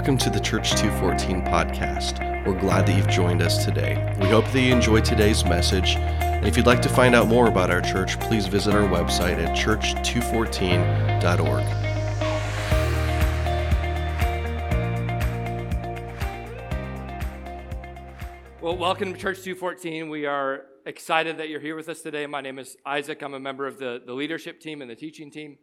Welcome to the Church 214 podcast. We're glad that you've joined us today. We hope that you enjoyed today's message. And if you'd like to find out more about our church, please visit our website at church214.org. Well, welcome to Church 214. We are excited that you're here with us today. My name is Isaac. I'm a member of the, the leadership team and the teaching team.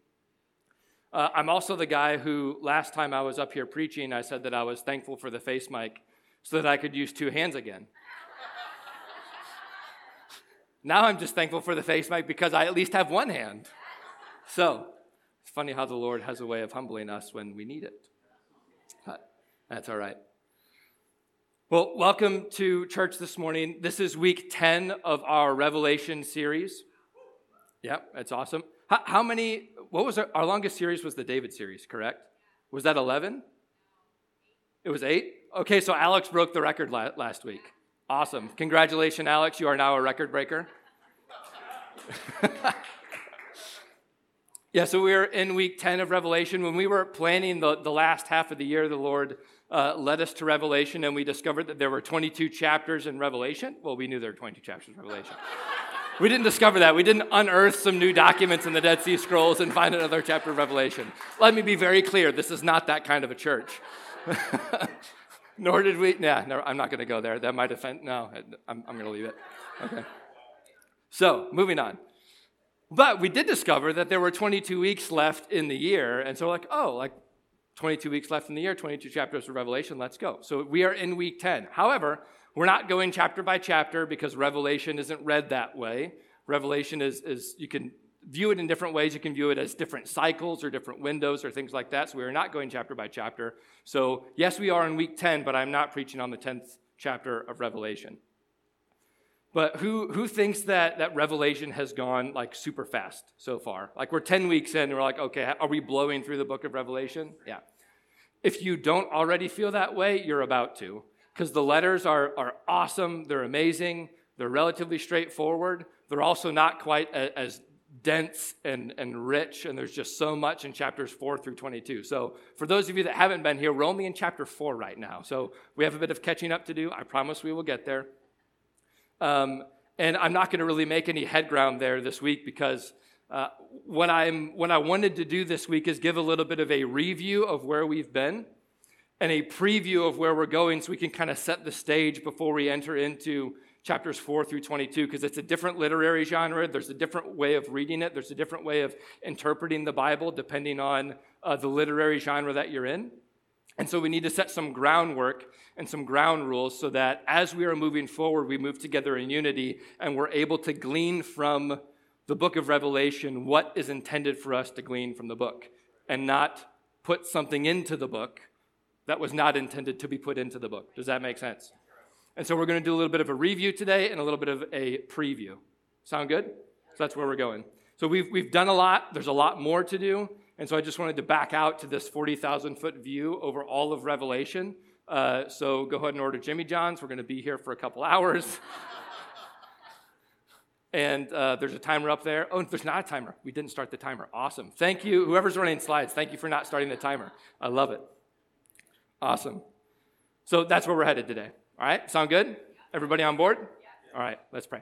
Uh, I'm also the guy who, last time I was up here preaching, I said that I was thankful for the face mic so that I could use two hands again. now I'm just thankful for the face mic because I at least have one hand. So it's funny how the Lord has a way of humbling us when we need it. But that's all right. Well, welcome to church this morning. This is week 10 of our Revelation series. Yeah, that's awesome. How, how many, what was our, our, longest series was the David series, correct? Was that 11? It was eight? Okay, so Alex broke the record la- last week. Awesome. Congratulations, Alex. You are now a record breaker. yeah, so we're in week 10 of Revelation. When we were planning the, the last half of the year, the Lord uh, led us to Revelation, and we discovered that there were 22 chapters in Revelation. Well, we knew there were 22 chapters in Revelation. We didn't discover that. We didn't unearth some new documents in the Dead Sea Scrolls and find another chapter of Revelation. Let me be very clear this is not that kind of a church. Nor did we, yeah, no, I'm not going to go there. That might offend, no, I'm, I'm going to leave it. Okay. So, moving on. But we did discover that there were 22 weeks left in the year. And so, like, oh, like 22 weeks left in the year, 22 chapters of Revelation, let's go. So we are in week 10. However, we're not going chapter by chapter because Revelation isn't read that way. Revelation is, is you can view it in different ways. You can view it as different cycles or different windows or things like that. So we are not going chapter by chapter. So, yes, we are in week 10, but I'm not preaching on the 10th chapter of Revelation. But who, who thinks that, that Revelation has gone like super fast so far? Like we're 10 weeks in and we're like, okay, are we blowing through the book of Revelation? Yeah. If you don't already feel that way, you're about to because the letters are, are awesome, they're amazing, they're relatively straightforward. They're also not quite a, as dense and, and rich, and there's just so much in chapters 4 through 22. So, for those of you that haven't been here, we're only in chapter 4 right now. So, we have a bit of catching up to do. I promise we will get there. Um, and I'm not going to really make any head ground there this week because uh, what, I'm, what I wanted to do this week is give a little bit of a review of where we've been and a preview of where we're going so we can kind of set the stage before we enter into chapters 4 through 22 because it's a different literary genre there's a different way of reading it there's a different way of interpreting the bible depending on uh, the literary genre that you're in. And so we need to set some groundwork and some ground rules so that as we are moving forward we move together in unity and we're able to glean from the book of revelation what is intended for us to glean from the book and not put something into the book that was not intended to be put into the book. Does that make sense? And so we're going to do a little bit of a review today and a little bit of a preview. Sound good? So that's where we're going. So we've, we've done a lot. There's a lot more to do. And so I just wanted to back out to this 40,000 foot view over all of Revelation. Uh, so go ahead and order Jimmy John's. We're going to be here for a couple hours. and uh, there's a timer up there. Oh, there's not a timer. We didn't start the timer. Awesome. Thank you. Whoever's running slides, thank you for not starting the timer. I love it. Awesome. So that's where we're headed today. All right, sound good? Everybody on board? All right, let's pray.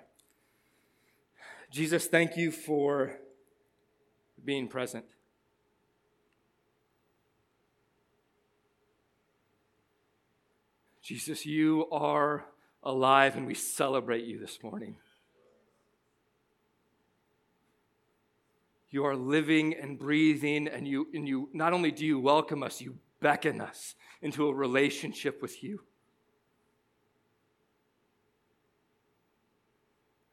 Jesus, thank you for being present. Jesus, you are alive and we celebrate you this morning. You are living and breathing, and you, and you not only do you welcome us, you beckon us into a relationship with you.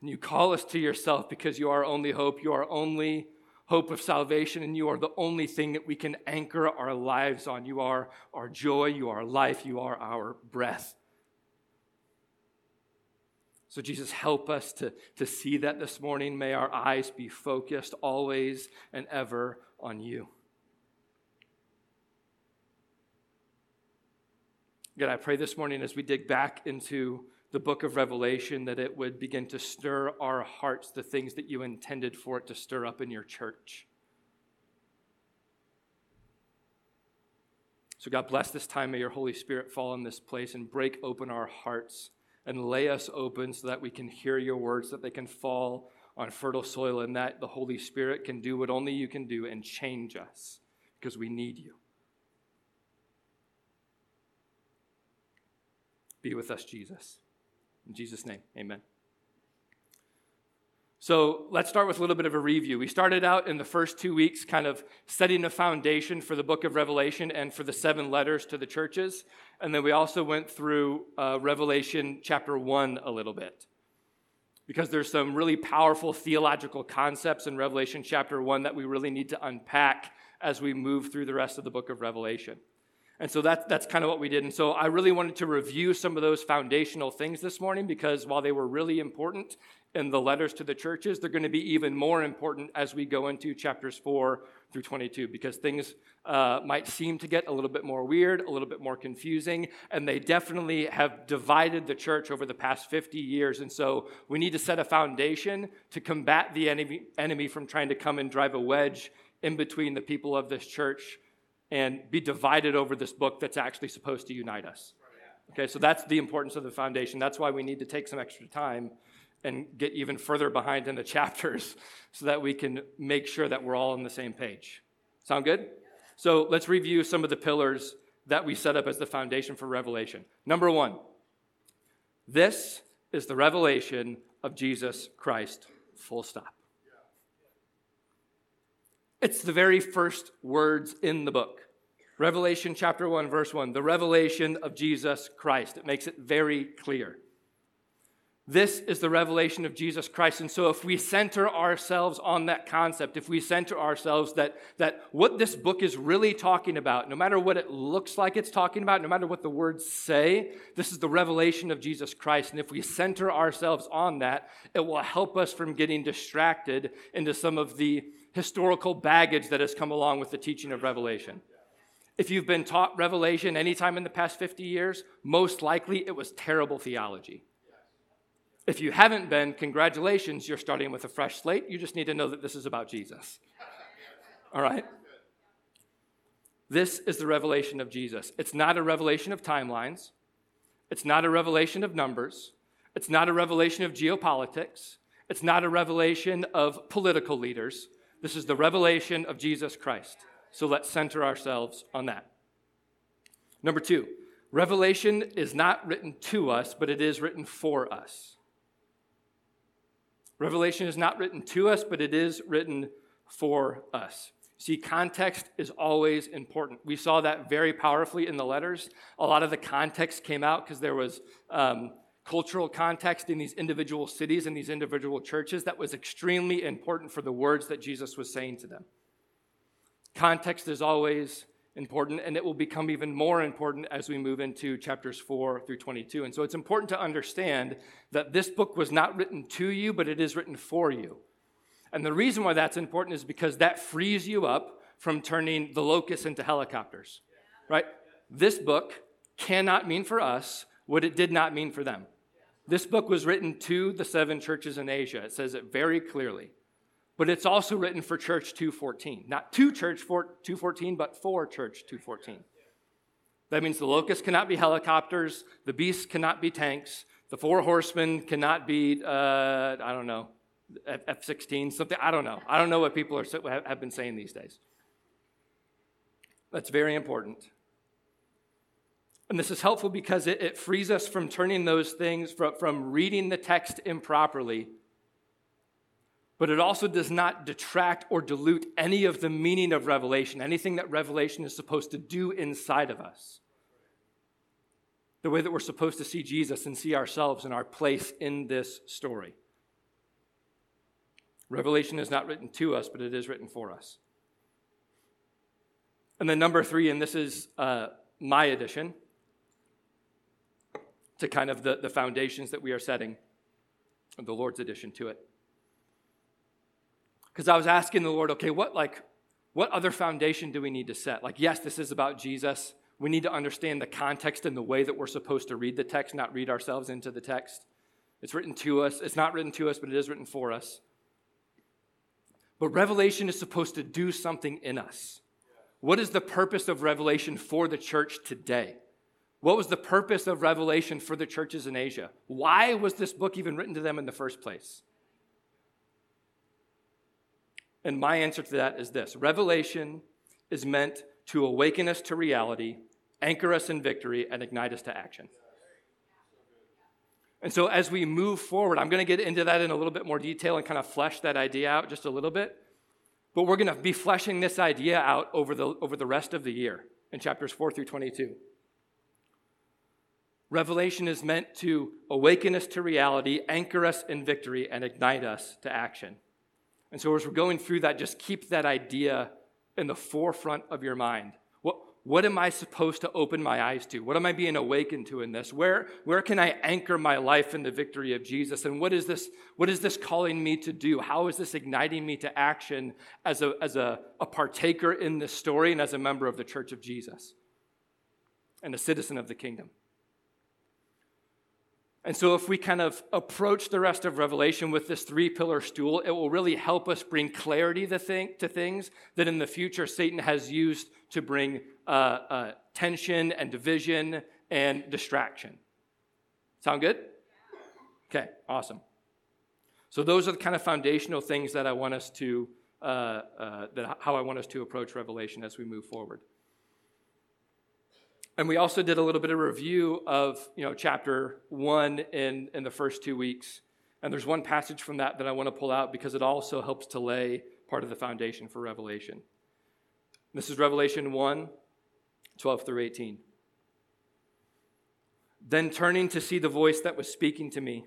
And you call us to yourself because you are our only hope. You are only hope of salvation, and you are the only thing that we can anchor our lives on. You are our joy, you are life, you are our breath. So, Jesus, help us to, to see that this morning. May our eyes be focused always and ever on you. God, I pray this morning as we dig back into the book of Revelation that it would begin to stir our hearts, the things that you intended for it to stir up in your church. So, God, bless this time. May your Holy Spirit fall in this place and break open our hearts and lay us open so that we can hear your words, that they can fall on fertile soil, and that the Holy Spirit can do what only you can do and change us because we need you. Be with us, Jesus. In Jesus' name, amen. So let's start with a little bit of a review. We started out in the first two weeks kind of setting a foundation for the book of Revelation and for the seven letters to the churches. And then we also went through uh, Revelation chapter one a little bit. Because there's some really powerful theological concepts in Revelation chapter one that we really need to unpack as we move through the rest of the book of Revelation. And so that, that's kind of what we did. And so I really wanted to review some of those foundational things this morning because while they were really important in the letters to the churches, they're going to be even more important as we go into chapters 4 through 22 because things uh, might seem to get a little bit more weird, a little bit more confusing, and they definitely have divided the church over the past 50 years. And so we need to set a foundation to combat the enemy, enemy from trying to come and drive a wedge in between the people of this church and be divided over this book that's actually supposed to unite us. Okay, so that's the importance of the foundation. That's why we need to take some extra time and get even further behind in the chapters so that we can make sure that we're all on the same page. Sound good? So let's review some of the pillars that we set up as the foundation for Revelation. Number one, this is the revelation of Jesus Christ, full stop. It's the very first words in the book. Revelation chapter 1, verse 1, the revelation of Jesus Christ. It makes it very clear. This is the revelation of Jesus Christ. And so, if we center ourselves on that concept, if we center ourselves that, that what this book is really talking about, no matter what it looks like it's talking about, no matter what the words say, this is the revelation of Jesus Christ. And if we center ourselves on that, it will help us from getting distracted into some of the historical baggage that has come along with the teaching of Revelation. If you've been taught Revelation anytime in the past 50 years, most likely it was terrible theology. If you haven't been, congratulations, you're starting with a fresh slate. You just need to know that this is about Jesus. All right? This is the revelation of Jesus. It's not a revelation of timelines, it's not a revelation of numbers, it's not a revelation of geopolitics, it's not a revelation of political leaders. This is the revelation of Jesus Christ. So let's center ourselves on that. Number two, Revelation is not written to us, but it is written for us. Revelation is not written to us, but it is written for us. See, context is always important. We saw that very powerfully in the letters. A lot of the context came out because there was um, cultural context in these individual cities and these individual churches that was extremely important for the words that Jesus was saying to them. Context is always important, and it will become even more important as we move into chapters 4 through 22. And so it's important to understand that this book was not written to you, but it is written for you. And the reason why that's important is because that frees you up from turning the locusts into helicopters, right? This book cannot mean for us what it did not mean for them. This book was written to the seven churches in Asia. It says it very clearly. But it's also written for Church 214. Not to Church 214, but for Church 214. That means the locusts cannot be helicopters, the beasts cannot be tanks, the four horsemen cannot be, uh, I don't know, F 16, something, I don't know. I don't know what people are, have been saying these days. That's very important. And this is helpful because it, it frees us from turning those things, from, from reading the text improperly. But it also does not detract or dilute any of the meaning of Revelation, anything that Revelation is supposed to do inside of us. The way that we're supposed to see Jesus and see ourselves and our place in this story. Revelation is not written to us, but it is written for us. And then, number three, and this is uh, my addition to kind of the, the foundations that we are setting, the Lord's addition to it. Because I was asking the Lord, okay, what like what other foundation do we need to set? Like, yes, this is about Jesus. We need to understand the context and the way that we're supposed to read the text, not read ourselves into the text. It's written to us. It's not written to us, but it is written for us. But Revelation is supposed to do something in us. what is the purpose of Revelation for the church today? What was the purpose of Revelation for the churches in Asia? Why was this book even written to them in the first place? And my answer to that is this Revelation is meant to awaken us to reality, anchor us in victory, and ignite us to action. And so, as we move forward, I'm going to get into that in a little bit more detail and kind of flesh that idea out just a little bit. But we're going to be fleshing this idea out over the, over the rest of the year in chapters 4 through 22. Revelation is meant to awaken us to reality, anchor us in victory, and ignite us to action. And so, as we're going through that, just keep that idea in the forefront of your mind. What, what am I supposed to open my eyes to? What am I being awakened to in this? Where, where can I anchor my life in the victory of Jesus? And what is this, what is this calling me to do? How is this igniting me to action as, a, as a, a partaker in this story and as a member of the church of Jesus and a citizen of the kingdom? And so, if we kind of approach the rest of Revelation with this three pillar stool, it will really help us bring clarity to, think, to things that in the future Satan has used to bring uh, uh, tension and division and distraction. Sound good? Okay, awesome. So, those are the kind of foundational things that I want us to, uh, uh that, how I want us to approach Revelation as we move forward. And we also did a little bit of review of you know, chapter one in, in the first two weeks. And there's one passage from that that I want to pull out because it also helps to lay part of the foundation for Revelation. This is Revelation 1 12 through 18. Then turning to see the voice that was speaking to me.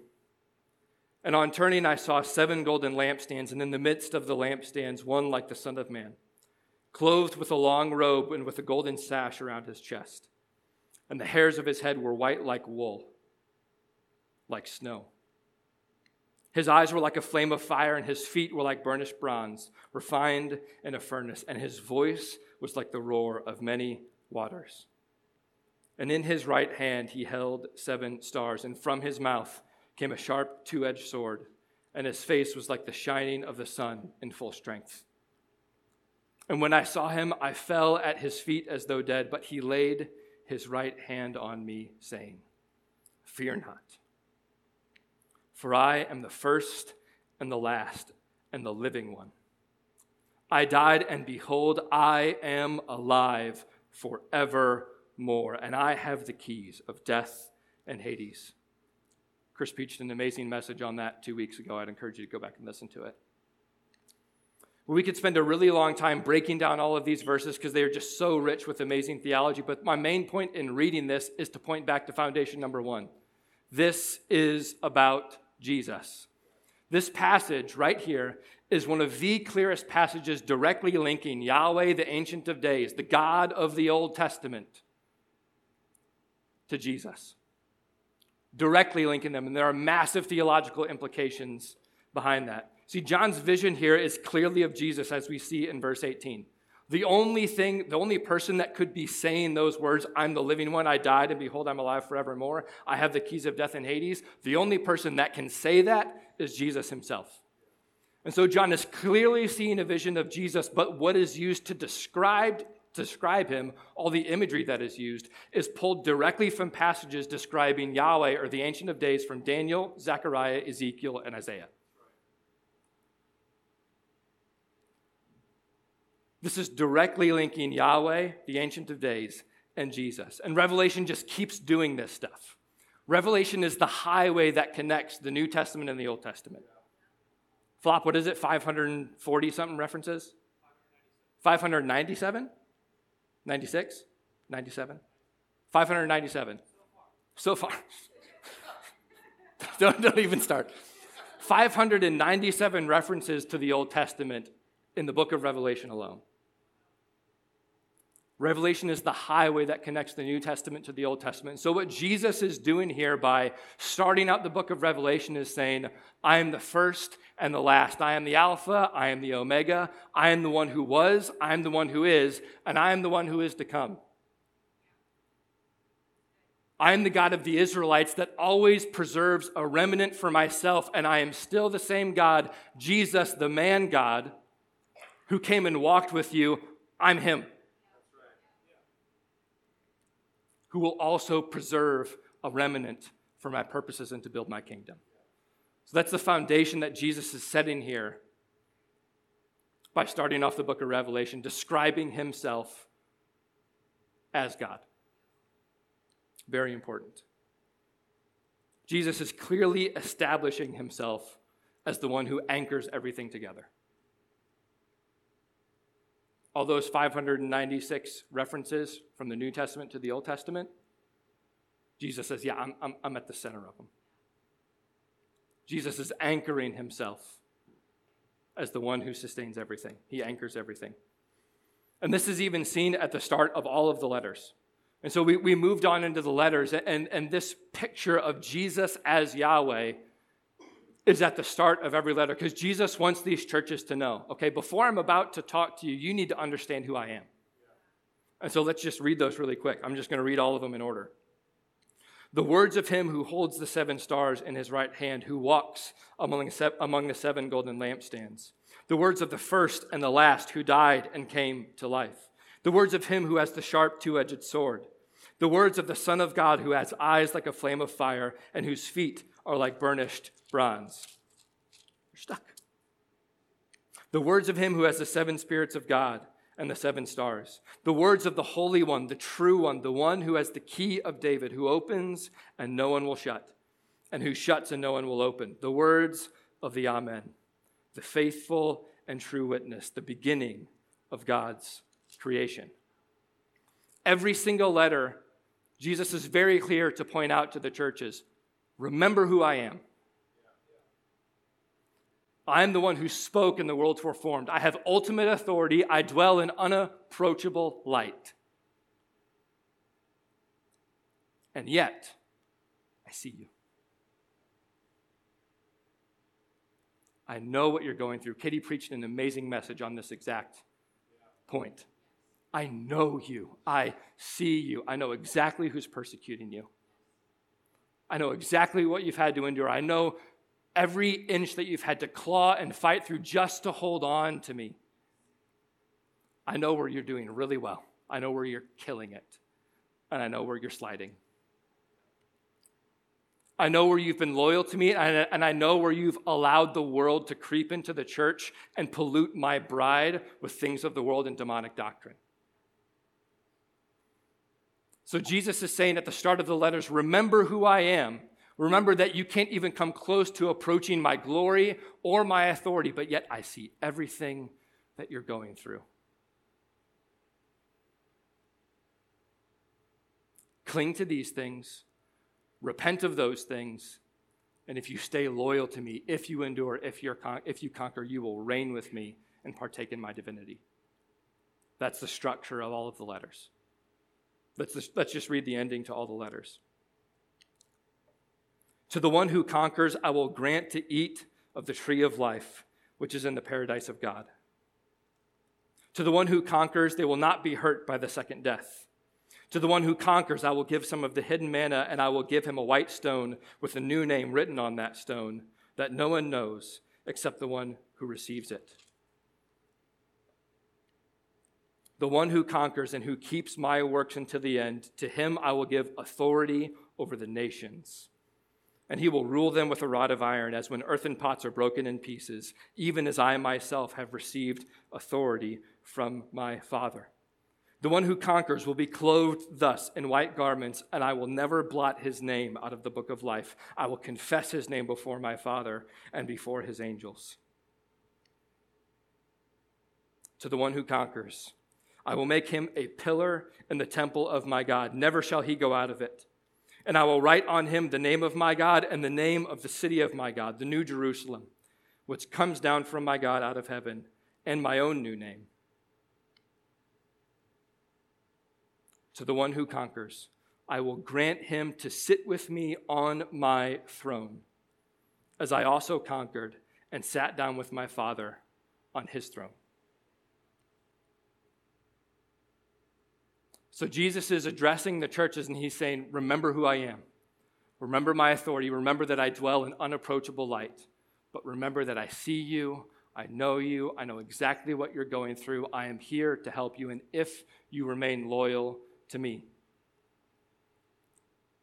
And on turning, I saw seven golden lampstands, and in the midst of the lampstands, one like the Son of Man, clothed with a long robe and with a golden sash around his chest and the hairs of his head were white like wool, like snow. His eyes were like a flame of fire, and his feet were like burnished bronze, refined in a furnace, and his voice was like the roar of many waters. And in his right hand he held seven stars, and from his mouth came a sharp two edged sword, and his face was like the shining of the sun in full strength. And when I saw him, I fell at his feet as though dead, but he laid his right hand on me, saying, Fear not, for I am the first and the last and the living one. I died, and behold, I am alive forevermore, and I have the keys of death and Hades. Chris preached an amazing message on that two weeks ago. I'd encourage you to go back and listen to it. We could spend a really long time breaking down all of these verses because they are just so rich with amazing theology. But my main point in reading this is to point back to foundation number one. This is about Jesus. This passage right here is one of the clearest passages directly linking Yahweh, the Ancient of Days, the God of the Old Testament, to Jesus. Directly linking them. And there are massive theological implications behind that. See, John's vision here is clearly of Jesus, as we see in verse 18. The only thing, the only person that could be saying those words, I'm the living one, I died, and behold, I'm alive forevermore, I have the keys of death and Hades, the only person that can say that is Jesus himself. And so John is clearly seeing a vision of Jesus, but what is used to describe, describe him, all the imagery that is used, is pulled directly from passages describing Yahweh or the Ancient of Days from Daniel, Zechariah, Ezekiel, and Isaiah. This is directly linking Yahweh, the Ancient of Days, and Jesus. And Revelation just keeps doing this stuff. Revelation is the highway that connects the New Testament and the Old Testament. Flop, what is it? 540 something references? 597? 96? 97? 597. So far. don't, don't even start. 597 references to the Old Testament in the book of Revelation alone. Revelation is the highway that connects the New Testament to the Old Testament. So, what Jesus is doing here by starting out the book of Revelation is saying, I am the first and the last. I am the Alpha, I am the Omega, I am the one who was, I am the one who is, and I am the one who is to come. I am the God of the Israelites that always preserves a remnant for myself, and I am still the same God, Jesus, the man God, who came and walked with you. I'm Him. Who will also preserve a remnant for my purposes and to build my kingdom. So that's the foundation that Jesus is setting here by starting off the book of Revelation, describing himself as God. Very important. Jesus is clearly establishing himself as the one who anchors everything together. All those 596 references from the New Testament to the Old Testament, Jesus says, Yeah, I'm, I'm, I'm at the center of them. Jesus is anchoring himself as the one who sustains everything, he anchors everything. And this is even seen at the start of all of the letters. And so we, we moved on into the letters, and, and this picture of Jesus as Yahweh is at the start of every letter because Jesus wants these churches to know okay, before I'm about to talk to you, you need to understand who I am. And so let's just read those really quick. I'm just going to read all of them in order. The words of him who holds the seven stars in his right hand, who walks among, among the seven golden lampstands. The words of the first and the last, who died and came to life. The words of him who has the sharp two edged sword. The words of the Son of God, who has eyes like a flame of fire and whose feet are like burnished bronze. You're stuck. The words of him who has the seven spirits of God and the seven stars. The words of the Holy One, the true one, the one who has the key of David, who opens and no one will shut, and who shuts and no one will open. The words of the Amen, the faithful and true witness, the beginning of God's creation. Every single letter, Jesus is very clear to point out to the churches remember who I am. I am the one who spoke and the worlds were formed. I have ultimate authority. I dwell in unapproachable light. And yet, I see you. I know what you're going through. Kitty preached an amazing message on this exact point. I know you. I see you. I know exactly who's persecuting you. I know exactly what you've had to endure. I know every inch that you've had to claw and fight through just to hold on to me. I know where you're doing really well. I know where you're killing it. And I know where you're sliding. I know where you've been loyal to me, and I know where you've allowed the world to creep into the church and pollute my bride with things of the world and demonic doctrine. So Jesus is saying at the start of the letters, Remember who I am Remember that you can't even come close to approaching my glory or my authority, but yet I see everything that you're going through. Cling to these things, repent of those things, and if you stay loyal to me, if you endure, if, you're con- if you conquer, you will reign with me and partake in my divinity. That's the structure of all of the letters. Let's just, let's just read the ending to all the letters. To the one who conquers, I will grant to eat of the tree of life, which is in the paradise of God. To the one who conquers, they will not be hurt by the second death. To the one who conquers, I will give some of the hidden manna, and I will give him a white stone with a new name written on that stone that no one knows except the one who receives it. The one who conquers and who keeps my works until the end, to him I will give authority over the nations and he will rule them with a rod of iron, as when earthen pots are broken in pieces, even as I myself have received authority from my Father. The one who conquers will be clothed thus in white garments, and I will never blot his name out of the book of life. I will confess his name before my Father and before his angels. To the one who conquers, I will make him a pillar in the temple of my God. Never shall he go out of it. And I will write on him the name of my God and the name of the city of my God, the New Jerusalem, which comes down from my God out of heaven, and my own new name. To the one who conquers, I will grant him to sit with me on my throne, as I also conquered and sat down with my Father on his throne. So Jesus is addressing the churches and he's saying, Remember who I am. Remember my authority. Remember that I dwell in unapproachable light. But remember that I see you. I know you. I know exactly what you're going through. I am here to help you. And if you remain loyal to me,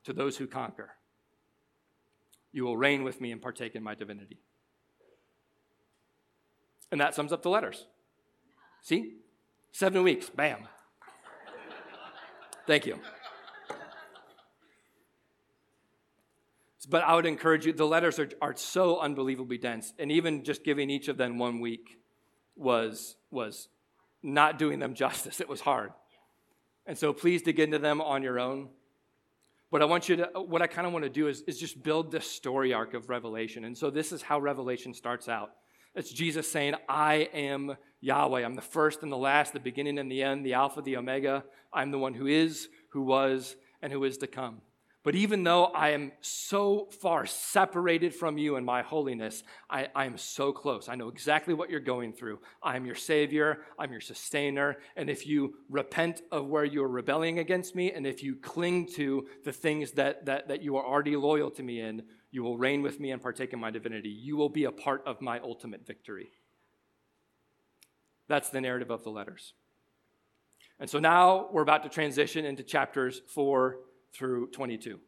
to those who conquer. You will reign with me and partake in my divinity. And that sums up the letters. See? Seven weeks, bam. Thank you. But I would encourage you, the letters are, are so unbelievably dense. And even just giving each of them one week was, was not doing them justice. It was hard. And so please dig into them on your own. But I want you to, what I kind of want to do is, is just build this story arc of Revelation. And so this is how Revelation starts out. It's Jesus saying, I am Yahweh. I'm the first and the last, the beginning and the end, the Alpha, the Omega. I'm the one who is, who was, and who is to come. But even though I am so far separated from you in my holiness, I, I, am so close. I know exactly what you're going through. I'm your Savior, I'm your sustainer. And if you repent of where you're rebelling against me, and if you cling to the things that, that, that you are already loyal to me in, you will reign with me and partake in my divinity. You will be a part of my ultimate victory. That's the narrative of the letters. And so now we're about to transition into chapters 4 through 22.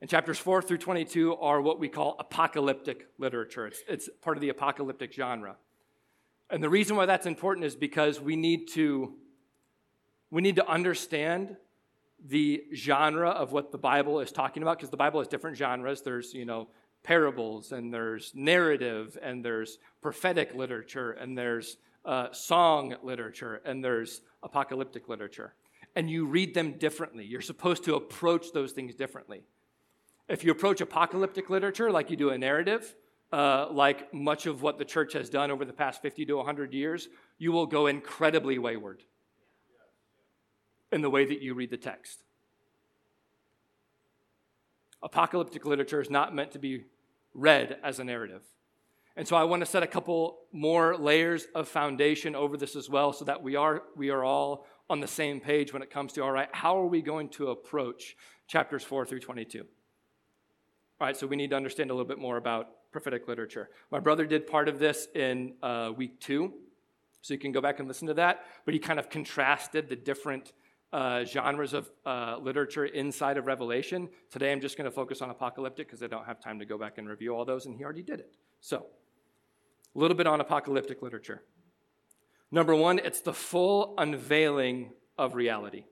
And chapters 4 through 22 are what we call apocalyptic literature. It's, it's part of the apocalyptic genre. And the reason why that's important is because we need to, we need to understand the genre of what the Bible is talking about, because the Bible has different genres. There's, you know, parables, and there's narrative, and there's prophetic literature, and there's uh, song literature, and there's apocalyptic literature and you read them differently. You're supposed to approach those things differently. If you approach apocalyptic literature like you do a narrative, uh, like much of what the church has done over the past 50 to 100 years, you will go incredibly wayward in the way that you read the text. Apocalyptic literature is not meant to be read as a narrative. And so I want to set a couple more layers of foundation over this as well so that we are, we are all on the same page when it comes to, all right, how are we going to approach chapters 4 through 22? All right, so we need to understand a little bit more about prophetic literature. My brother did part of this in uh, week two, so you can go back and listen to that, but he kind of contrasted the different uh, genres of uh, literature inside of Revelation. Today I'm just going to focus on apocalyptic because I don't have time to go back and review all those, and he already did it. So, a little bit on apocalyptic literature. Number one, it's the full unveiling of reality.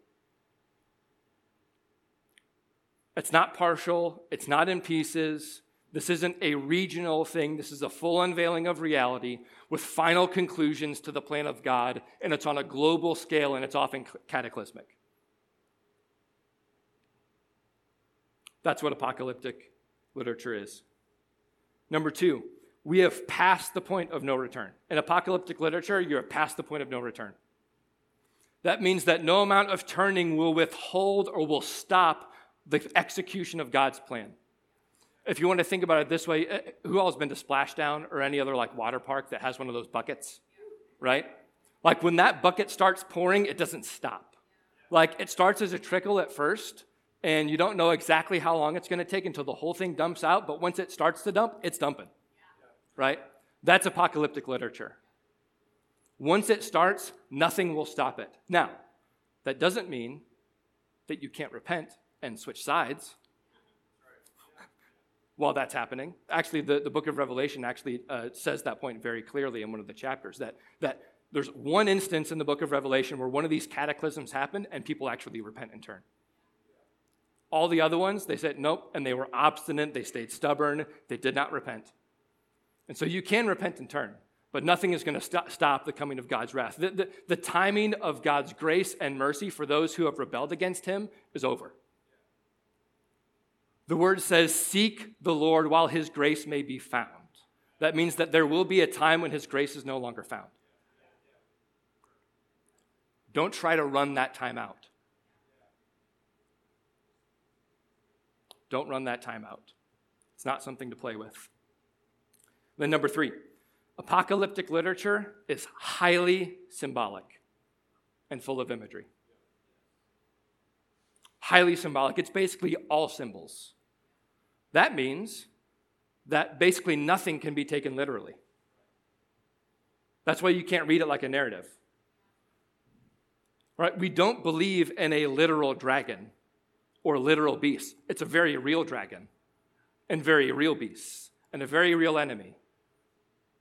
It's not partial, it's not in pieces. This isn't a regional thing. This is a full unveiling of reality with final conclusions to the plan of God, and it's on a global scale and it's often cataclysmic. That's what apocalyptic literature is. Number two, we have passed the point of no return. In apocalyptic literature, you're past the point of no return. That means that no amount of turning will withhold or will stop the execution of God's plan. If you want to think about it this way, eh, who all has been to Splashdown or any other like water park that has one of those buckets, right? Like when that bucket starts pouring, it doesn't stop. Like it starts as a trickle at first, and you don't know exactly how long it's going to take until the whole thing dumps out, but once it starts to dump, it's dumping right? That's apocalyptic literature. Once it starts, nothing will stop it. Now, that doesn't mean that you can't repent and switch sides while that's happening. Actually, the, the book of Revelation actually uh, says that point very clearly in one of the chapters that, that there's one instance in the book of Revelation where one of these cataclysms happened and people actually repent and turn. All the other ones, they said nope, and they were obstinate, they stayed stubborn, they did not repent. And so you can repent and turn, but nothing is going to st- stop the coming of God's wrath. The, the, the timing of God's grace and mercy for those who have rebelled against him is over. The word says, Seek the Lord while his grace may be found. That means that there will be a time when his grace is no longer found. Don't try to run that time out. Don't run that time out. It's not something to play with. Then, number three, apocalyptic literature is highly symbolic and full of imagery. Highly symbolic. It's basically all symbols. That means that basically nothing can be taken literally. That's why you can't read it like a narrative. Right? We don't believe in a literal dragon or literal beast. It's a very real dragon and very real beasts and a very real enemy.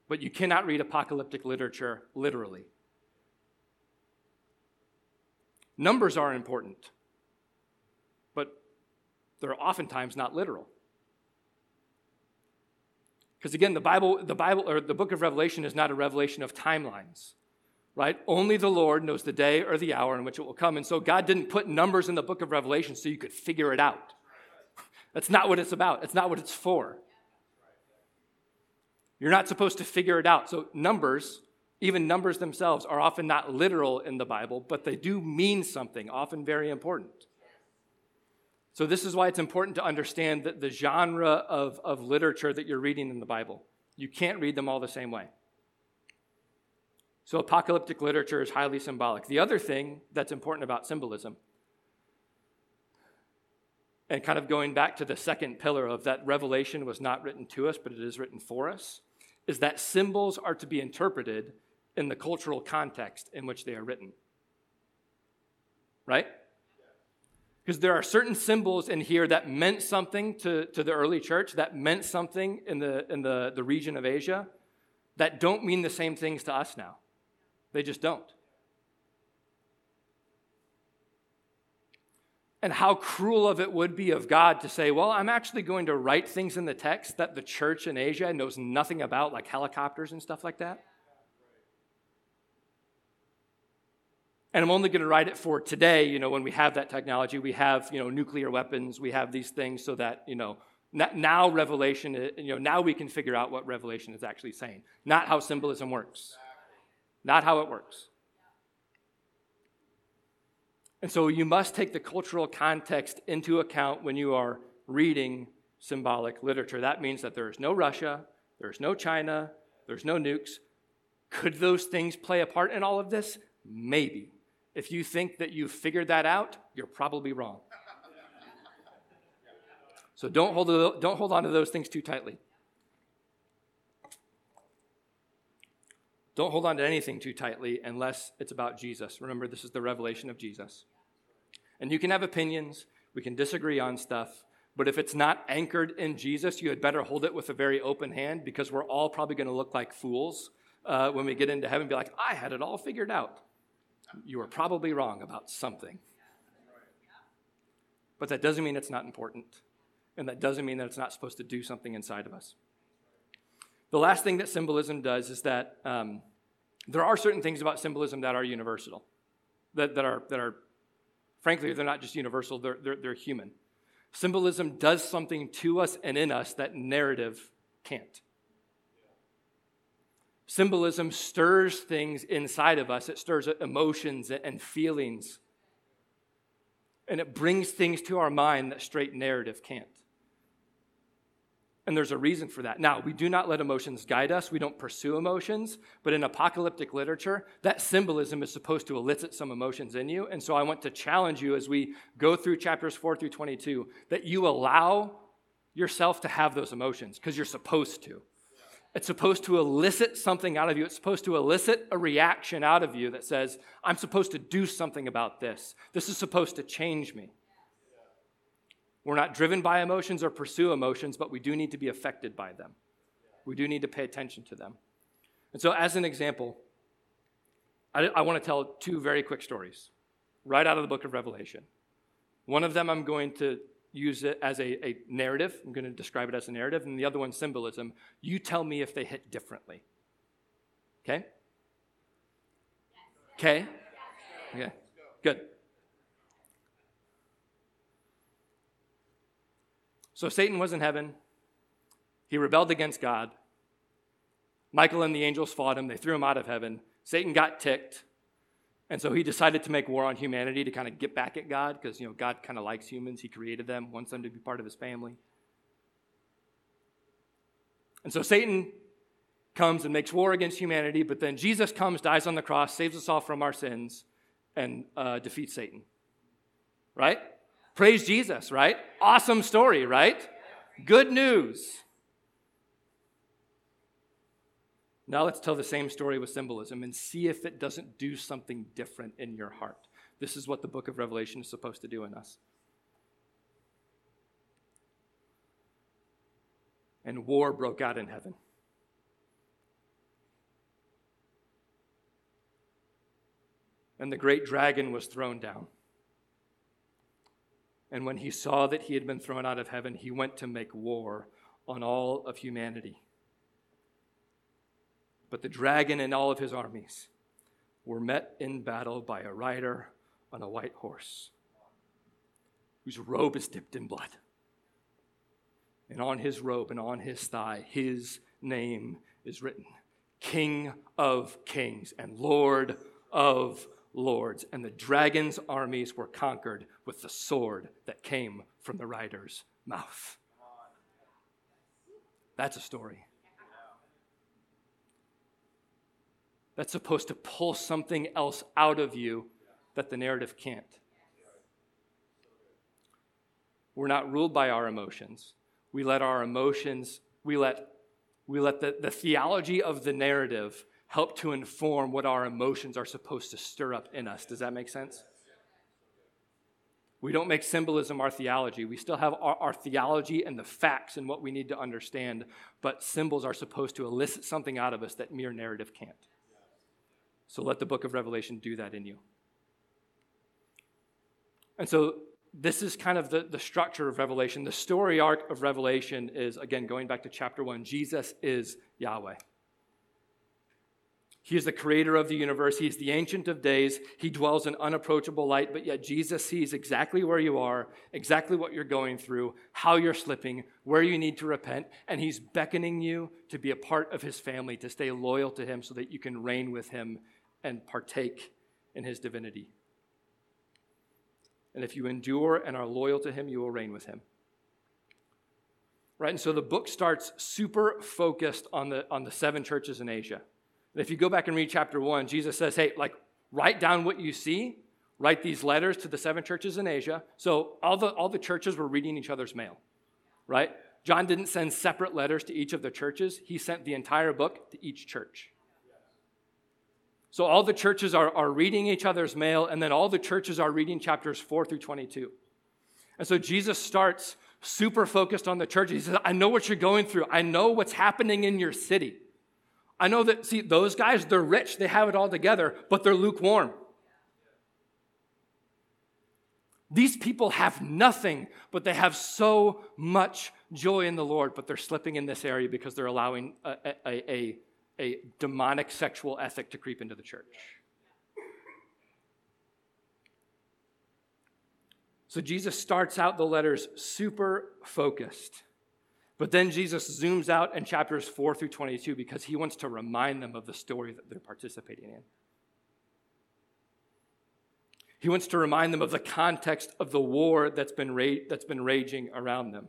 But you cannot read apocalyptic literature literally. Numbers are important, but they're oftentimes not literal. Because again, the Bible, the Bible or the book of Revelation is not a revelation of timelines right? Only the Lord knows the day or the hour in which it will come. And so God didn't put numbers in the book of Revelation so you could figure it out. That's not what it's about, it's not what it's for. You're not supposed to figure it out. So, numbers, even numbers themselves, are often not literal in the Bible, but they do mean something, often very important. So, this is why it's important to understand that the genre of, of literature that you're reading in the Bible. You can't read them all the same way. So, apocalyptic literature is highly symbolic. The other thing that's important about symbolism, and kind of going back to the second pillar of that revelation was not written to us, but it is written for us, is that symbols are to be interpreted in the cultural context in which they are written. Right? Because there are certain symbols in here that meant something to, to the early church, that meant something in, the, in the, the region of Asia, that don't mean the same things to us now. They just don't. And how cruel of it would be of God to say, well, I'm actually going to write things in the text that the church in Asia knows nothing about, like helicopters and stuff like that. And I'm only going to write it for today, you know, when we have that technology, we have, you know, nuclear weapons, we have these things so that, you know, now revelation, you know, now we can figure out what revelation is actually saying, not how symbolism works. Not how it works. And so you must take the cultural context into account when you are reading symbolic literature. That means that there is no Russia, there's no China, there's no nukes. Could those things play a part in all of this? Maybe. If you think that you've figured that out, you're probably wrong. So don't hold, don't hold on to those things too tightly. Don't hold on to anything too tightly unless it's about Jesus. Remember, this is the revelation of Jesus. And you can have opinions, we can disagree on stuff, but if it's not anchored in Jesus, you had better hold it with a very open hand because we're all probably going to look like fools uh, when we get into heaven be like, I had it all figured out. You are probably wrong about something. But that doesn't mean it's not important. And that doesn't mean that it's not supposed to do something inside of us. The last thing that symbolism does is that um, there are certain things about symbolism that are universal, that, that, are, that are, frankly, they're not just universal, they're, they're, they're human. Symbolism does something to us and in us that narrative can't. Symbolism stirs things inside of us, it stirs emotions and feelings, and it brings things to our mind that straight narrative can't. And there's a reason for that. Now, we do not let emotions guide us. We don't pursue emotions. But in apocalyptic literature, that symbolism is supposed to elicit some emotions in you. And so I want to challenge you as we go through chapters 4 through 22 that you allow yourself to have those emotions because you're supposed to. It's supposed to elicit something out of you. It's supposed to elicit a reaction out of you that says, I'm supposed to do something about this. This is supposed to change me. We're not driven by emotions or pursue emotions, but we do need to be affected by them. We do need to pay attention to them. And so, as an example, I, I want to tell two very quick stories right out of the book of Revelation. One of them I'm going to use it as a, a narrative. I'm going to describe it as a narrative, and the other one symbolism. You tell me if they hit differently. Okay? Okay? Okay. Good. So Satan was in heaven. He rebelled against God. Michael and the angels fought him. They threw him out of heaven. Satan got ticked. And so he decided to make war on humanity to kind of get back at God because, you know, God kind of likes humans. He created them, wants them to be part of his family. And so Satan comes and makes war against humanity, but then Jesus comes, dies on the cross, saves us all from our sins, and uh, defeats Satan. Right? Praise Jesus, right? Awesome story, right? Good news. Now let's tell the same story with symbolism and see if it doesn't do something different in your heart. This is what the book of Revelation is supposed to do in us. And war broke out in heaven. And the great dragon was thrown down. And when he saw that he had been thrown out of heaven, he went to make war on all of humanity but the dragon and all of his armies were met in battle by a rider on a white horse, whose robe is dipped in blood. And on his robe and on his thigh, his name is written King of Kings and Lord of Lords. And the dragon's armies were conquered with the sword that came from the rider's mouth. That's a story. That's supposed to pull something else out of you that the narrative can't. We're not ruled by our emotions. We let our emotions, we let, we let the, the theology of the narrative help to inform what our emotions are supposed to stir up in us. Does that make sense? We don't make symbolism our theology. We still have our, our, theology and the facts and what we need to understand, but symbols are supposed to elicit something out of us that mere narrative can't. So let the book of Revelation do that in you. And so this is kind of the, the structure of Revelation. The story arc of Revelation is, again, going back to chapter one, Jesus is Yahweh. He is the creator of the universe. He is the ancient of days. He dwells in unapproachable light, but yet Jesus sees exactly where you are, exactly what you're going through, how you're slipping, where you need to repent, and he's beckoning you to be a part of his family, to stay loyal to him so that you can reign with him and partake in his divinity. And if you endure and are loyal to him, you will reign with him. Right? And so the book starts super focused on the, on the seven churches in Asia. And if you go back and read chapter one, Jesus says, hey, like, write down what you see, write these letters to the seven churches in Asia. So all the, all the churches were reading each other's mail, right? John didn't send separate letters to each of the churches, he sent the entire book to each church. So all the churches are, are reading each other's mail, and then all the churches are reading chapters 4 through 22. And so Jesus starts super focused on the church. He says, I know what you're going through, I know what's happening in your city. I know that, see, those guys, they're rich, they have it all together, but they're lukewarm. These people have nothing, but they have so much joy in the Lord, but they're slipping in this area because they're allowing a, a, a, a demonic sexual ethic to creep into the church. So Jesus starts out the letters super focused. But then Jesus zooms out in chapters 4 through 22 because he wants to remind them of the story that they're participating in. He wants to remind them of the context of the war that's been, ra- that's been raging around them.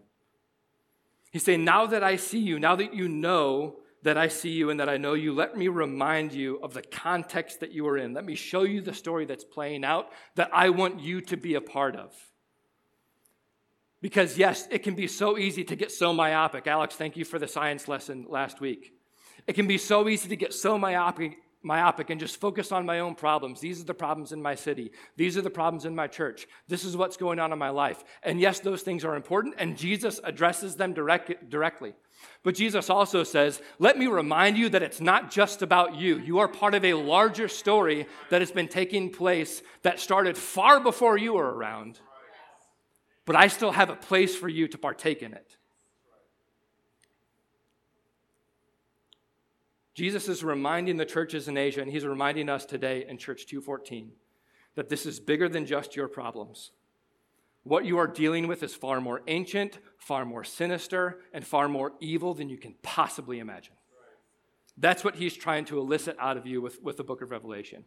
He's saying, Now that I see you, now that you know that I see you and that I know you, let me remind you of the context that you are in. Let me show you the story that's playing out that I want you to be a part of. Because, yes, it can be so easy to get so myopic. Alex, thank you for the science lesson last week. It can be so easy to get so myopic, myopic and just focus on my own problems. These are the problems in my city. These are the problems in my church. This is what's going on in my life. And yes, those things are important, and Jesus addresses them direct, directly. But Jesus also says, Let me remind you that it's not just about you. You are part of a larger story that has been taking place that started far before you were around but I still have a place for you to partake in it. Jesus is reminding the churches in Asia, and he's reminding us today in Church 214, that this is bigger than just your problems. What you are dealing with is far more ancient, far more sinister, and far more evil than you can possibly imagine. That's what he's trying to elicit out of you with, with the book of Revelation.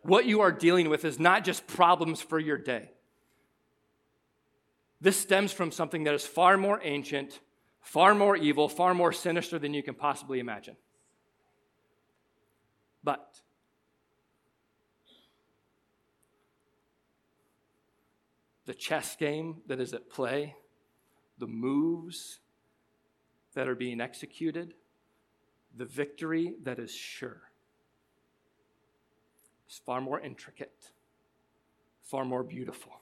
What you are dealing with is not just problems for your day. This stems from something that is far more ancient, far more evil, far more sinister than you can possibly imagine. But the chess game that is at play, the moves that are being executed, the victory that is sure is far more intricate, far more beautiful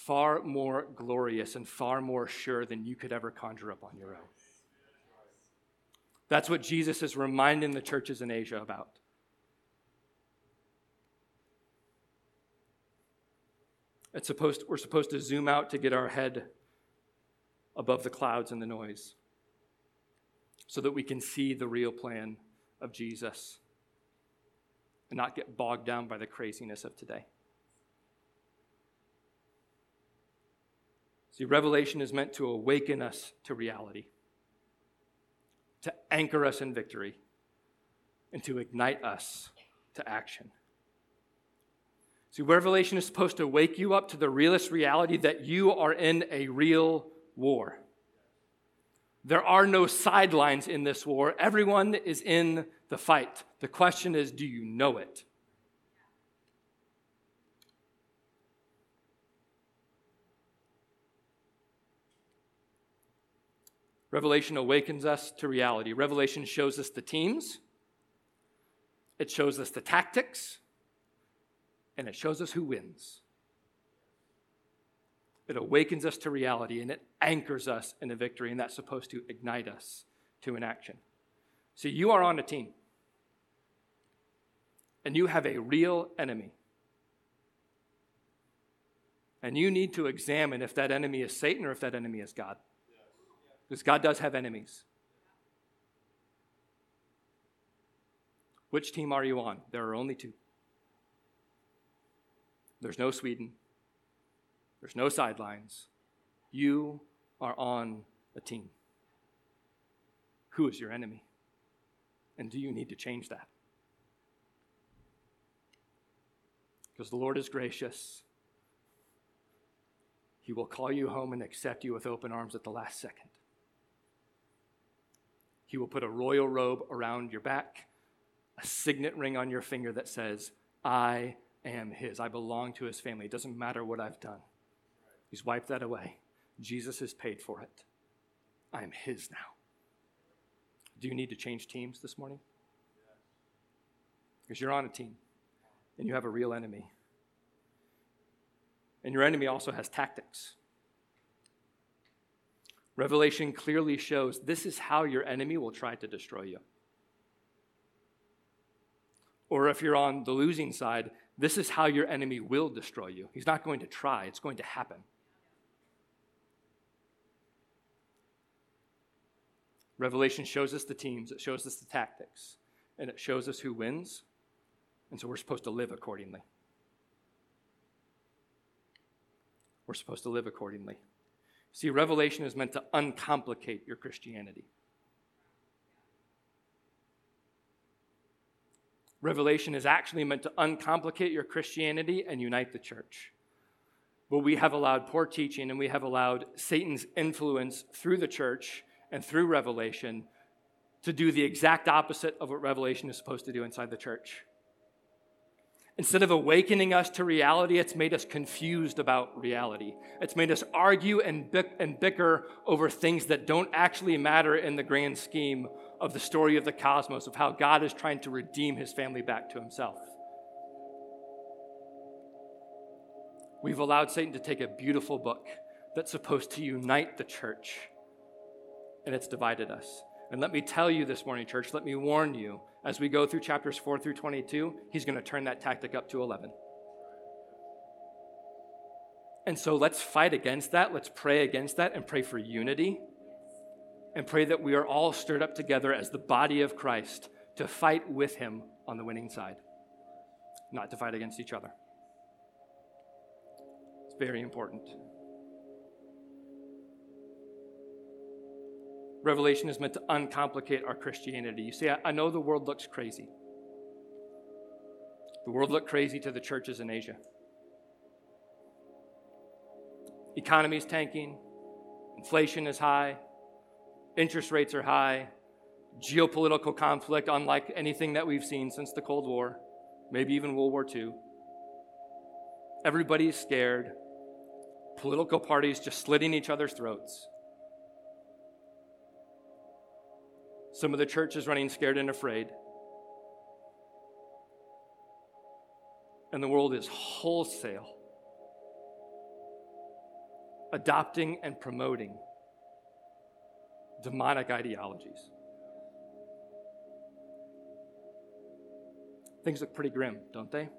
far more glorious and far more sure than you could ever conjure up on your own. That's what Jesus is reminding the churches in Asia about. It's supposed, we're supposed to zoom out to get our head above the clouds and the noise so that we can see the real plan of Jesus and not get bogged down by the craziness of today. See, revelation is meant to awaken us to reality, to anchor us in victory, and to ignite us to action. See, revelation is supposed to wake you up to the realist reality that you are in a real war. There are no sidelines in this war. Everyone is in the fight. The question is do you know it? Revelation awakens us to reality. Revelation shows us the teams, it shows us the tactics, and it shows us who wins. It awakens us to reality and it anchors us in a victory, and that's supposed to ignite us to an action. See, you are on a team, and you have a real enemy. And you need to examine if that enemy is Satan or if that enemy is God. Because God does have enemies. Which team are you on? There are only two. There's no Sweden. There's no sidelines. You are on a team. Who is your enemy? And do you need to change that? Because the Lord is gracious. He will call you home and accept you with open arms at the last second. He will put a royal robe around your back, a signet ring on your finger that says, I am his. I belong to his family. It doesn't matter what I've done. He's wiped that away. Jesus has paid for it. I am his now. Do you need to change teams this morning? Because you're on a team and you have a real enemy. And your enemy also has tactics. Revelation clearly shows this is how your enemy will try to destroy you. Or if you're on the losing side, this is how your enemy will destroy you. He's not going to try, it's going to happen. Revelation shows us the teams, it shows us the tactics, and it shows us who wins. And so we're supposed to live accordingly. We're supposed to live accordingly. See, Revelation is meant to uncomplicate your Christianity. Revelation is actually meant to uncomplicate your Christianity and unite the church. But we have allowed poor teaching and we have allowed Satan's influence through the church and through Revelation to do the exact opposite of what Revelation is supposed to do inside the church. Instead of awakening us to reality, it's made us confused about reality. It's made us argue and, bick- and bicker over things that don't actually matter in the grand scheme of the story of the cosmos, of how God is trying to redeem his family back to himself. We've allowed Satan to take a beautiful book that's supposed to unite the church, and it's divided us. And let me tell you this morning, church, let me warn you, as we go through chapters 4 through 22, he's going to turn that tactic up to 11. And so let's fight against that. Let's pray against that and pray for unity and pray that we are all stirred up together as the body of Christ to fight with him on the winning side, not to fight against each other. It's very important. Revelation is meant to uncomplicate our Christianity. You see, I, I know the world looks crazy. The world looked crazy to the churches in Asia. Economy is tanking, inflation is high, interest rates are high, geopolitical conflict unlike anything that we've seen since the Cold War, maybe even World War II. Everybody is scared. Political parties just slitting each other's throats. Some of the church is running scared and afraid. And the world is wholesale adopting and promoting demonic ideologies. Things look pretty grim, don't they?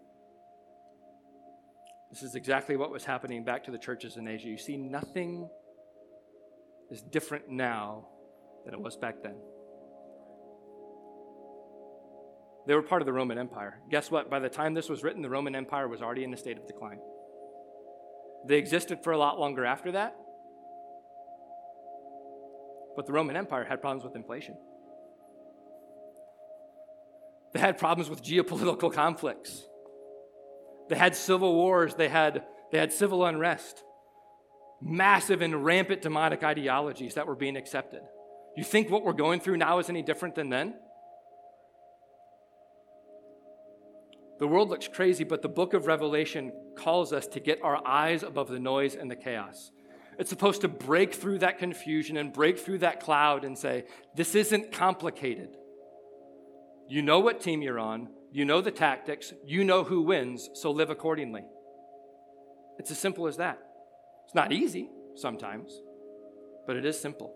This is exactly what was happening back to the churches in Asia. You see, nothing is different now than it was back then. They were part of the Roman Empire. Guess what? By the time this was written, the Roman Empire was already in a state of decline. They existed for a lot longer after that, but the Roman Empire had problems with inflation. They had problems with geopolitical conflicts. They had civil wars. They had, they had civil unrest. Massive and rampant demonic ideologies that were being accepted. You think what we're going through now is any different than then? The world looks crazy, but the book of Revelation calls us to get our eyes above the noise and the chaos. It's supposed to break through that confusion and break through that cloud and say, This isn't complicated. You know what team you're on, you know the tactics, you know who wins, so live accordingly. It's as simple as that. It's not easy sometimes, but it is simple.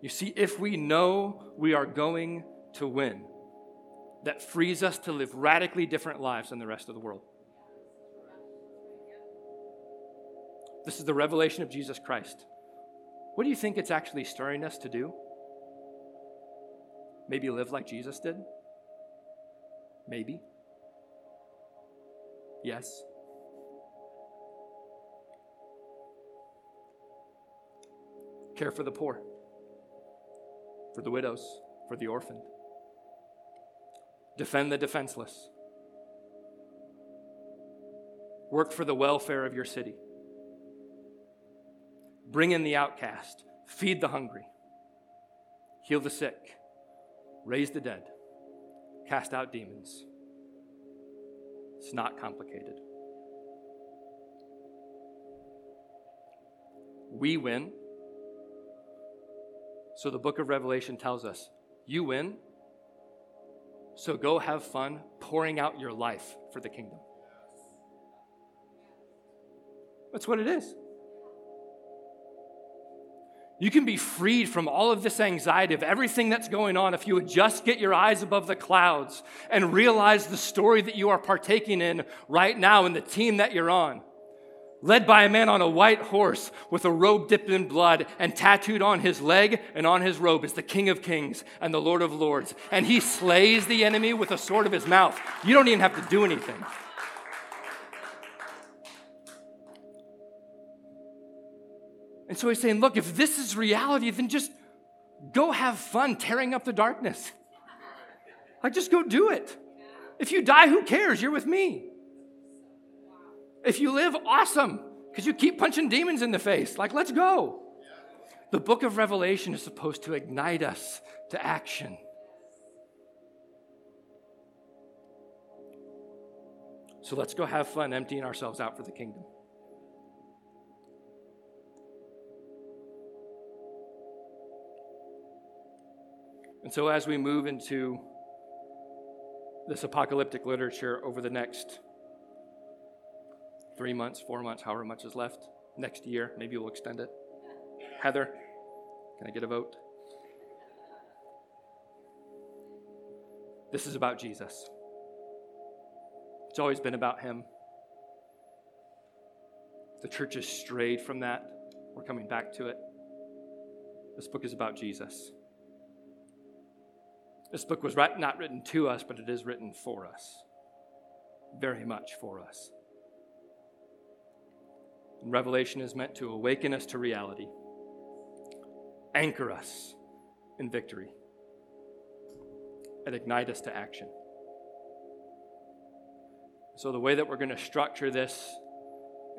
You see, if we know we are going to win, that frees us to live radically different lives than the rest of the world. This is the revelation of Jesus Christ. What do you think it's actually stirring us to do? Maybe live like Jesus did? Maybe. Yes. Care for the poor, for the widows, for the orphan. Defend the defenseless. Work for the welfare of your city. Bring in the outcast. Feed the hungry. Heal the sick raise the dead, cast out demons. It's not complicated. We win. So the book of Revelation tells us you win. So go have fun pouring out your life for the kingdom. That's what it is. You can be freed from all of this anxiety of everything that's going on if you would just get your eyes above the clouds and realize the story that you are partaking in right now and the team that you're on. Led by a man on a white horse with a robe dipped in blood and tattooed on his leg and on his robe is the King of Kings and the Lord of Lords. And he slays the enemy with a sword of his mouth. You don't even have to do anything. And so he's saying, look, if this is reality, then just go have fun tearing up the darkness. Like, just go do it. If you die, who cares? You're with me. If you live, awesome, because you keep punching demons in the face. Like, let's go. The book of Revelation is supposed to ignite us to action. So let's go have fun emptying ourselves out for the kingdom. And so, as we move into this apocalyptic literature over the next three months, four months, however much is left, next year, maybe we'll extend it. Heather, can I get a vote? This is about Jesus. It's always been about him. The church has strayed from that. We're coming back to it. This book is about Jesus. This book was not written to us, but it is written for us. Very much for us. Revelation is meant to awaken us to reality, anchor us in victory, and ignite us to action. So, the way that we're going to structure this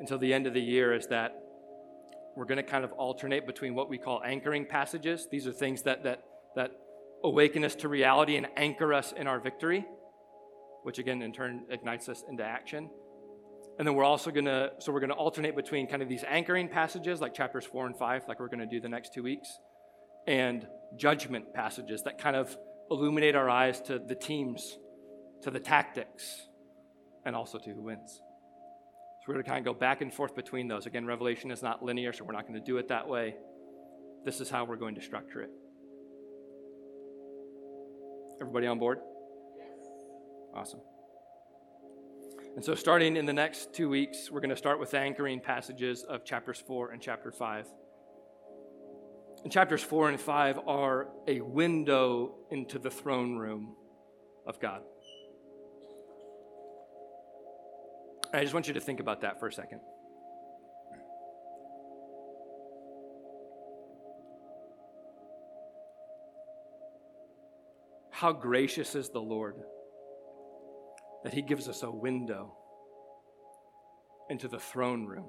until the end of the year is that we're going to kind of alternate between what we call anchoring passages. These are things that, that, that awaken us to reality and anchor us in our victory, which again in turn ignites us into action. And then we're also going to, so we're going to alternate between kind of these anchoring passages like chapters four and five, like we're going to do the next two weeks, and judgment passages that kind of illuminate our eyes to the teams, to the tactics, and also to who wins. So we're going to kind of go back and forth between those. Again, Revelation is not linear, so we're not going to do it that way. This is how we're going to structure it. Everybody on board? Yes. Awesome. And so, starting in the next two weeks, we're going to start with anchoring passages of chapters 4 and chapter 5. And chapters 4 and 5 are a window into the throne room of God. I just want you to think about that for a second. How gracious is the Lord that He gives us a window into the throne room.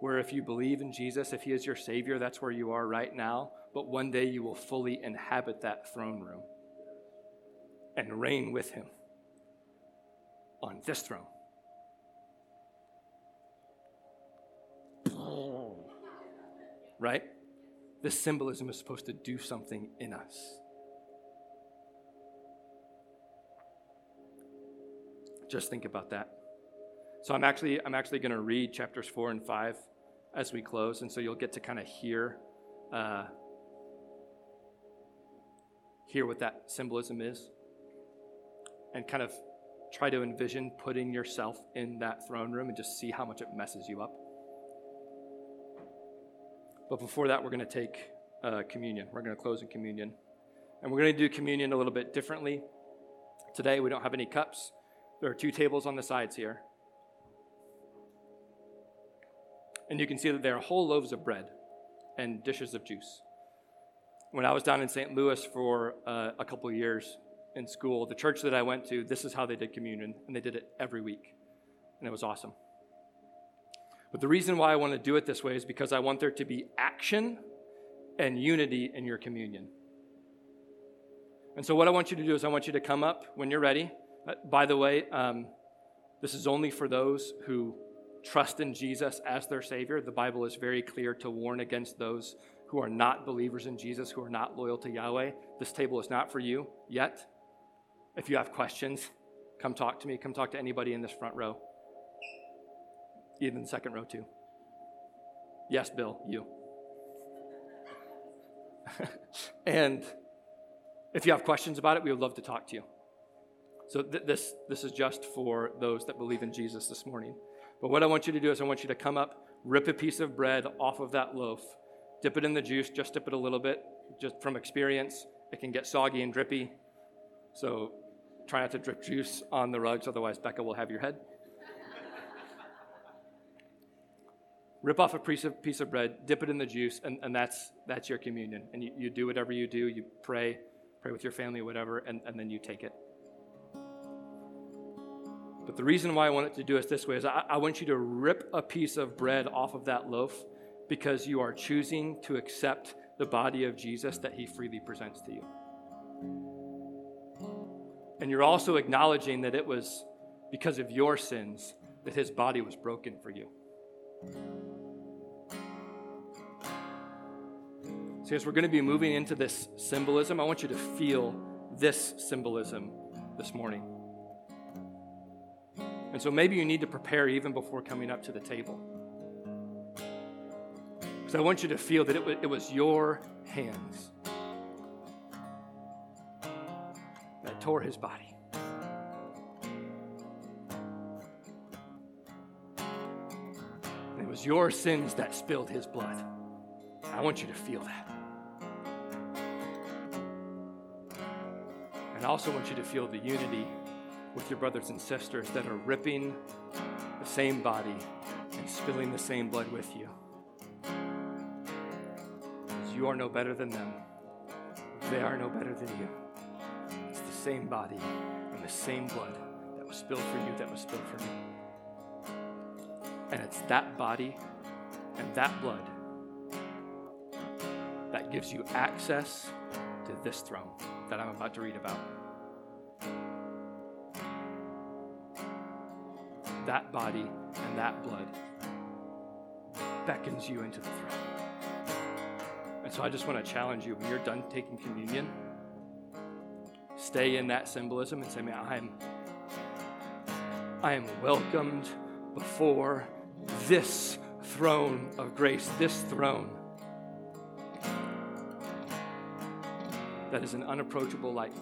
Where, if you believe in Jesus, if He is your Savior, that's where you are right now. But one day you will fully inhabit that throne room and reign with Him on this throne. Right? This symbolism is supposed to do something in us. Just think about that. So I'm actually I'm actually going to read chapters four and five as we close, and so you'll get to kind of hear uh, hear what that symbolism is, and kind of try to envision putting yourself in that throne room and just see how much it messes you up. But before that, we're going to take uh, communion. We're going to close in communion. And we're going to do communion a little bit differently. Today, we don't have any cups. There are two tables on the sides here. And you can see that there are whole loaves of bread and dishes of juice. When I was down in St. Louis for uh, a couple years in school, the church that I went to, this is how they did communion, and they did it every week. And it was awesome. But the reason why I want to do it this way is because I want there to be action and unity in your communion. And so, what I want you to do is, I want you to come up when you're ready. Uh, by the way, um, this is only for those who trust in Jesus as their Savior. The Bible is very clear to warn against those who are not believers in Jesus, who are not loyal to Yahweh. This table is not for you yet. If you have questions, come talk to me. Come talk to anybody in this front row even the second row, too. Yes, Bill, you. and if you have questions about it, we would love to talk to you. So th- this, this is just for those that believe in Jesus this morning. But what I want you to do is I want you to come up, rip a piece of bread off of that loaf, dip it in the juice, just dip it a little bit. Just from experience, it can get soggy and drippy. So try not to drip juice on the rugs, otherwise Becca will have your head. rip off a piece of, piece of bread, dip it in the juice, and, and that's, that's your communion. And you, you do whatever you do, you pray, pray with your family, whatever, and, and then you take it. The reason why I wanted to do it this way is I, I want you to rip a piece of bread off of that loaf because you are choosing to accept the body of Jesus that he freely presents to you. And you're also acknowledging that it was because of your sins that his body was broken for you. So, as we're going to be moving into this symbolism, I want you to feel this symbolism this morning. And so, maybe you need to prepare even before coming up to the table. Because I want you to feel that it was, it was your hands that tore his body. And it was your sins that spilled his blood. I want you to feel that. And I also want you to feel the unity with your brothers and sisters that are ripping the same body and spilling the same blood with you. Because you are no better than them. They are no better than you. It's the same body and the same blood that was spilled for you that was spilled for me. And it's that body and that blood that gives you access to this throne that I'm about to read about. That body and that blood beckons you into the throne. And so I just want to challenge you when you're done taking communion, stay in that symbolism and say, man, I am, I am welcomed before this throne of grace, this throne that is an unapproachable light.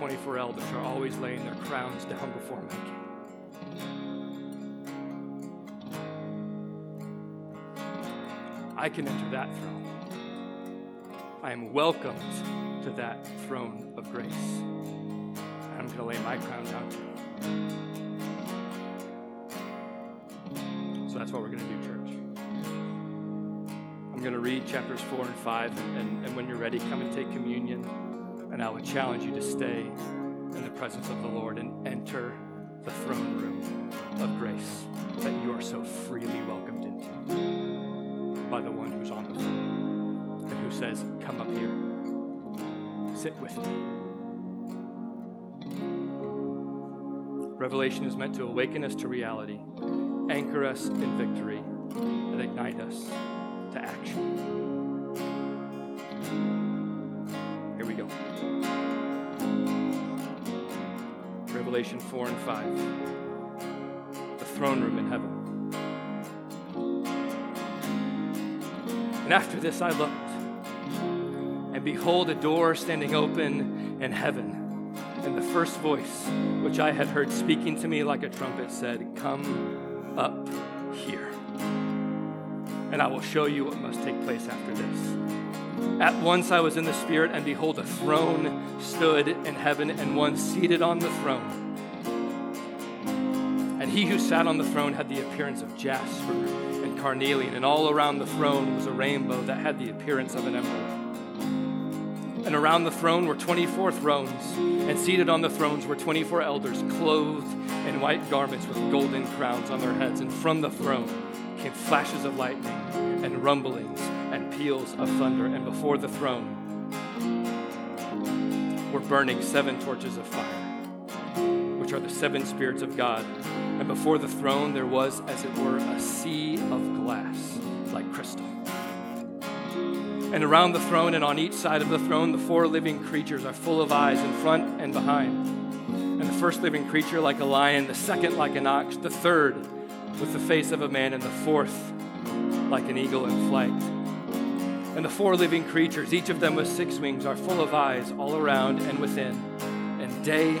24 elders are always laying their crowns down before my king. I can enter that throne. I am welcomed to that throne of grace. I'm going to lay my crown down too. So that's what we're going to do, church. I'm going to read chapters 4 and 5, and, and, and when you're ready, come and take communion. And I would challenge you to stay in the presence of the Lord and enter the throne room of grace that you are so freely welcomed into by the one who's on the throne and who says, Come up here, sit with me. Revelation is meant to awaken us to reality, anchor us in victory, and ignite us to action. Revelation 4 and 5. The throne room in heaven. And after this I looked, and behold, a door standing open in heaven. And the first voice, which I had heard speaking to me like a trumpet, said, Come up here. And I will show you what must take place after this. At once I was in the Spirit, and behold, a throne stood in heaven, and one seated on the throne. And he who sat on the throne had the appearance of jasper and carnelian, and all around the throne was a rainbow that had the appearance of an emerald. And around the throne were 24 thrones, and seated on the thrones were 24 elders, clothed in white garments with golden crowns on their heads. And from the throne came flashes of lightning, and rumblings, and peals of thunder. And before the throne were burning seven torches of fire, which are the seven spirits of God. And before the throne there was, as it were, a sea of glass, like crystal. And around the throne and on each side of the throne, the four living creatures are full of eyes in front and behind. And the first living creature like a lion, the second like an ox, the third with the face of a man, and the fourth like an eagle in flight. And the four living creatures, each of them with six wings, are full of eyes all around and within. And day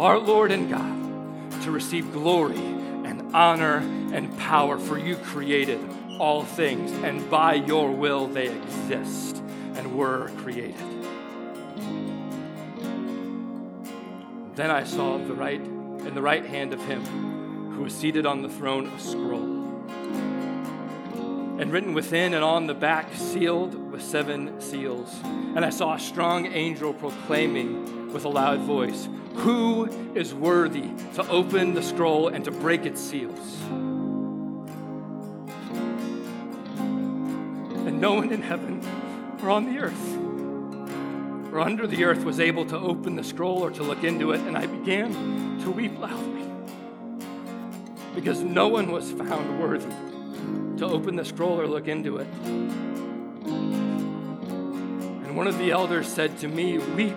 our Lord and God, to receive glory and honor and power, for you created all things, and by your will they exist and were created. Then I saw the right in the right hand of him who was seated on the throne a scroll. And written within and on the back, sealed with seven seals. And I saw a strong angel proclaiming with a loud voice, Who is worthy to open the scroll and to break its seals? And no one in heaven or on the earth or under the earth was able to open the scroll or to look into it, and I began to weep loudly because no one was found worthy to open the scroll or look into it. And one of the elders said to me, Weep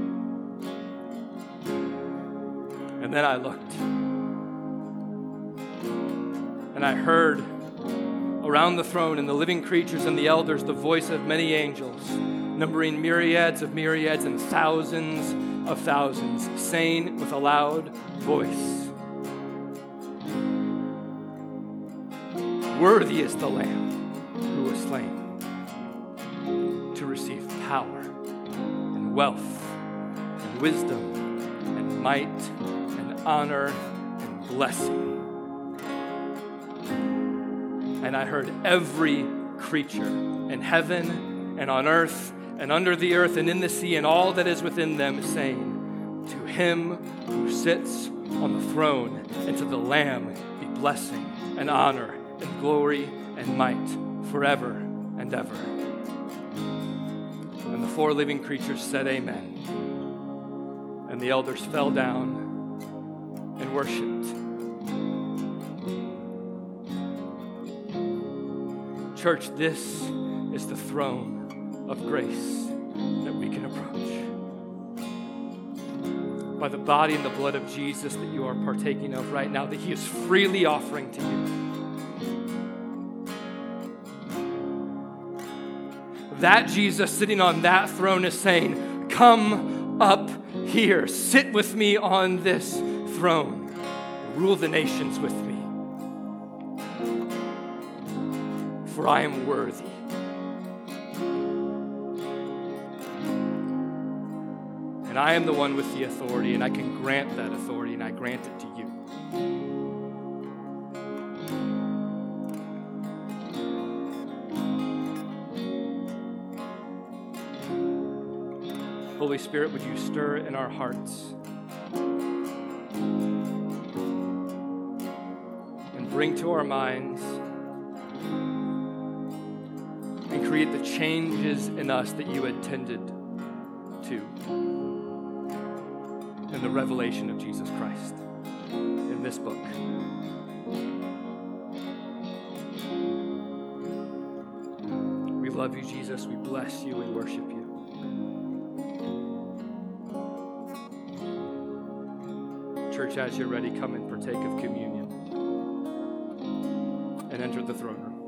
And then I looked. And I heard around the throne and the living creatures and the elders the voice of many angels, numbering myriads of myriads and thousands of thousands, saying with a loud voice Worthy is the Lamb who was slain to receive power and wealth and wisdom and might honor and blessing and I heard every creature in heaven and on earth and under the earth and in the sea and all that is within them saying, To him who sits on the throne and to the Lamb be blessing and honor and glory and might forever and ever. And the four living creatures said, Amen. And the elders fell down and worshiped. Church, this is the throne of grace that we can approach. By the body and the blood of Jesus that you are partaking of right now, that He is freely offering to you. That Jesus sitting on that throne is saying, Come up here, sit with me on this throne, rule the nations with me. for I am worthy. And I am the one with the authority, and I can grant that authority, and I grant it to you. Holy Spirit, would you stir in our hearts bring to our minds and create the changes in us that you intended to in the revelation of Jesus Christ in this book. We love you, Jesus. We bless you and worship you. Church, as you're ready, come and partake of communion and entered the throne room.